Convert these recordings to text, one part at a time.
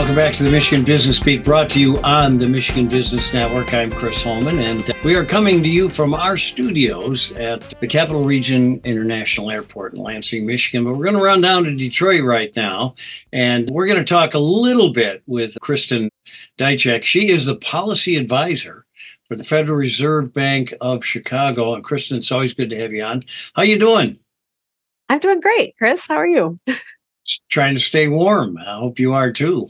Welcome back to the Michigan Business Beat, brought to you on the Michigan Business Network. I'm Chris Holman, and we are coming to you from our studios at the Capital Region International Airport in Lansing, Michigan. But we're going to run down to Detroit right now, and we're going to talk a little bit with Kristin Dziczek. She is the policy advisor for the Federal Reserve Bank of Chicago. And Kristin, it's always good to have you on. How are you doing? I'm doing great, Chris. How are you? Trying to stay warm. I hope you are too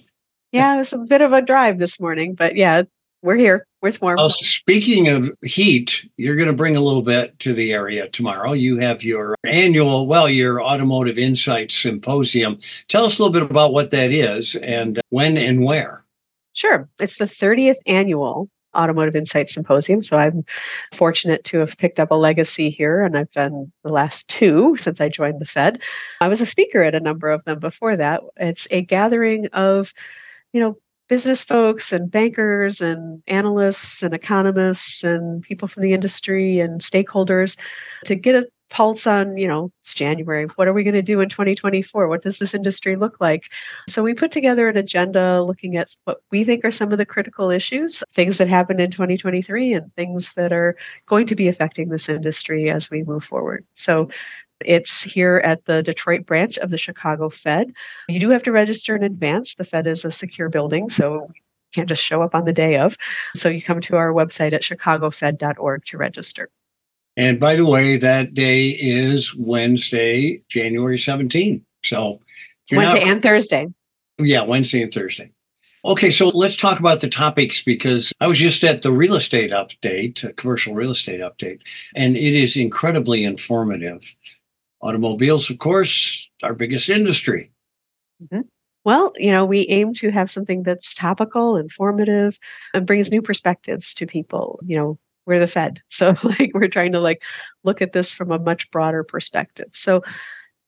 yeah, it was a bit of a drive this morning, but yeah, we're here. We're warm. Oh, speaking of heat, you're going to bring a little bit to the area tomorrow. You have your annual, well, your Automotive Insights Symposium. Tell us a little bit about what that is and when and where. Sure. It's the 30th annual Automotive Insight Symposium. So I'm fortunate to have picked up a legacy here, and I've done the last two since I joined the Fed. I was a speaker at a number of them before that. It's a gathering of you know, business folks and bankers and analysts and economists and people from the industry and stakeholders to get a pulse on, you know, it's January. What are we going to do in 2024? What does this industry look like? So we put together an agenda looking at what we think are some of the critical issues, things that happened in 2023 and things that are going to be affecting this industry as we move forward. So it's here at the Detroit branch of the Chicago Fed. You do have to register in advance. The Fed is a secure building, so you can't just show up on the day of. So you come to our website at chicagofed.org to register. And by the way, that day is Wednesday, January 17th. So Wednesday not, and Thursday. Yeah, Wednesday and Thursday. Okay, so let's talk about the topics because I was just at the real estate update, uh, commercial real estate update, and it is incredibly informative. Automobiles, of course, our biggest industry. Mm-hmm. Well, you know, we aim to have something that's topical, informative, and brings new perspectives to people. You know, we're the Fed, so like we're trying to like look at this from a much broader perspective. So,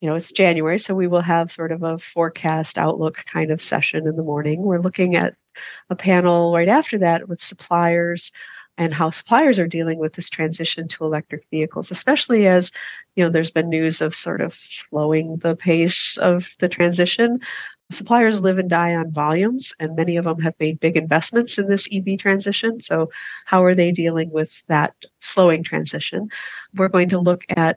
you know, it's January, so we will have sort of a forecast outlook kind of session in the morning. We're looking at a panel right after that with suppliers and how suppliers are dealing with this transition to electric vehicles, especially as you know there's been news of sort of slowing the pace of the transition. Suppliers live and die on volumes, and many of them have made big investments in this EV transition. So, how are they dealing with that slowing transition? We're going to look at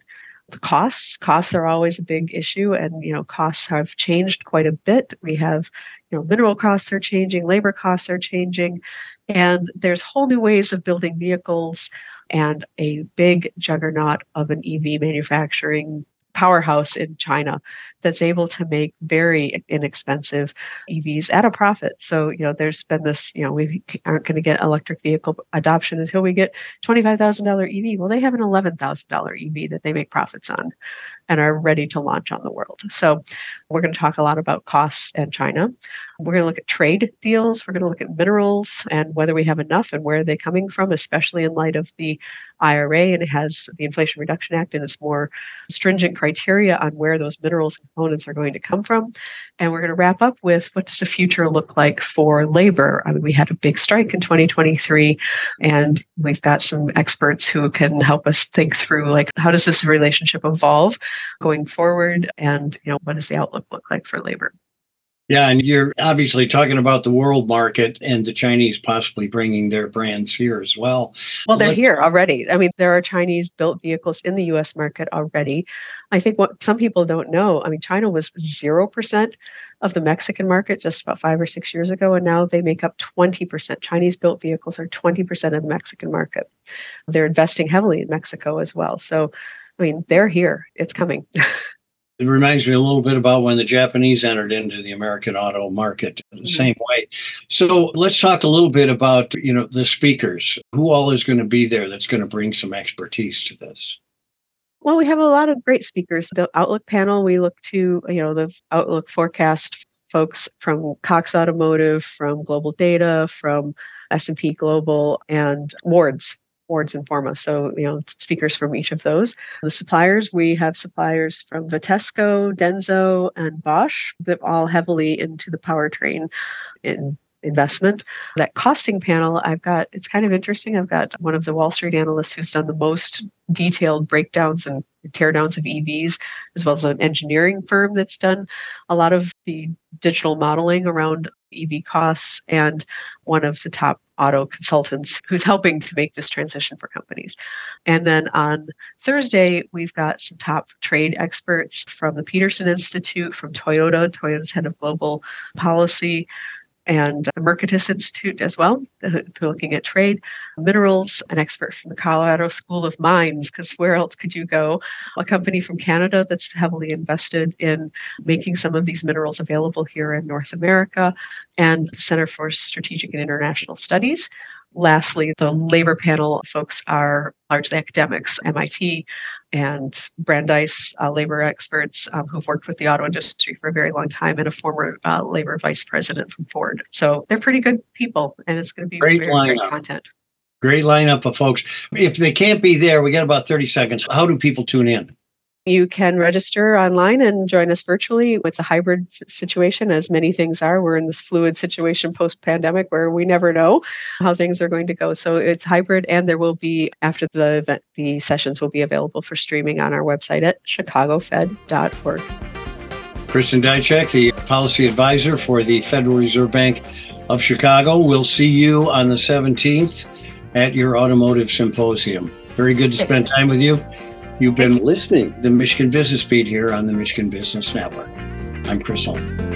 the costs costs are always a big issue and you know costs have changed quite a bit we have know mineral costs are changing labor costs are changing and there's whole new ways of building vehicles and a big juggernaut of an EV manufacturing powerhouse in China that's able to make very inexpensive EVs at a profit. So, you know, there's been this, you know, we aren't going to get electric vehicle adoption until we get $25,000 EV. Well, they have an $11,000 EV that they make profits on and are ready to launch on the world. So, we're going to talk a lot about costs and China. We're going to look at trade deals. We're going to look at minerals and whether we have enough and where are they coming from, especially in light of the IRA and it has the Inflation Reduction Act and its more stringent criteria on where those minerals components are going to come from. And we're going to wrap up with what does the future look like for labor? I mean, we had a big strike in 2023, and we've got some experts who can help us think through like how does this relationship evolve going forward, and you know what does the outlook look like for labor? Yeah, and you're obviously talking about the world market and the Chinese possibly bringing their brands here as well. Well, they're Let- here already. I mean, there are Chinese built vehicles in the US market already. I think what some people don't know, I mean, China was 0% of the Mexican market just about five or six years ago, and now they make up 20%. Chinese built vehicles are 20% of the Mexican market. They're investing heavily in Mexico as well. So, I mean, they're here, it's coming. It reminds me a little bit about when the Japanese entered into the American auto market the mm-hmm. same way. So let's talk a little bit about, you know, the speakers. Who all is going to be there that's going to bring some expertise to this? Well, we have a lot of great speakers. The Outlook panel, we look to, you know, the Outlook forecast folks from Cox Automotive, from Global Data, from S&P Global, and Wards Wards Informa. So, you know, speakers from each of those. The suppliers, we have suppliers from Vitesco, Denso, and Bosch that all heavily into the powertrain in investment. That costing panel, I've got, it's kind of interesting. I've got one of the Wall Street analysts who's done the most detailed breakdowns and teardowns of EVs, as well as an engineering firm that's done a lot of the digital modeling around EV costs and one of the top auto consultants who's helping to make this transition for companies. And then on Thursday, we've got some top trade experts from the Peterson Institute, from Toyota, Toyota's head of global policy, and the Mercatus Institute as well, looking at trade, minerals, an expert from the Colorado School of Mines, because where else could you go? A company from Canada that's heavily invested in making some of these minerals available here in North America, and the Center for Strategic and International Studies, Lastly, the labor panel folks are largely academics, MIT and Brandeis uh, labor experts um, who've worked with the auto industry for a very long time and a former uh, labor vice president from Ford. So they're pretty good people, and it's going to be great, very, lineup. great content. Great lineup of folks. If they can't be there, we got about 30 seconds. How do people tune in? You can register online and join us virtually. It's a hybrid situation, as many things are. We're in this fluid situation post pandemic where we never know how things are going to go. So it's hybrid, and there will be, after the event, the sessions will be available for streaming on our website at chicagofed.org. Kristin Dziczek, the policy advisor for the Federal Reserve Bank of Chicago. We'll see you on the 17th at your automotive symposium. Very good to spend time with you. You've been listening to Michigan Business Beat here on the Michigan Business Network. I'm Chris Holm.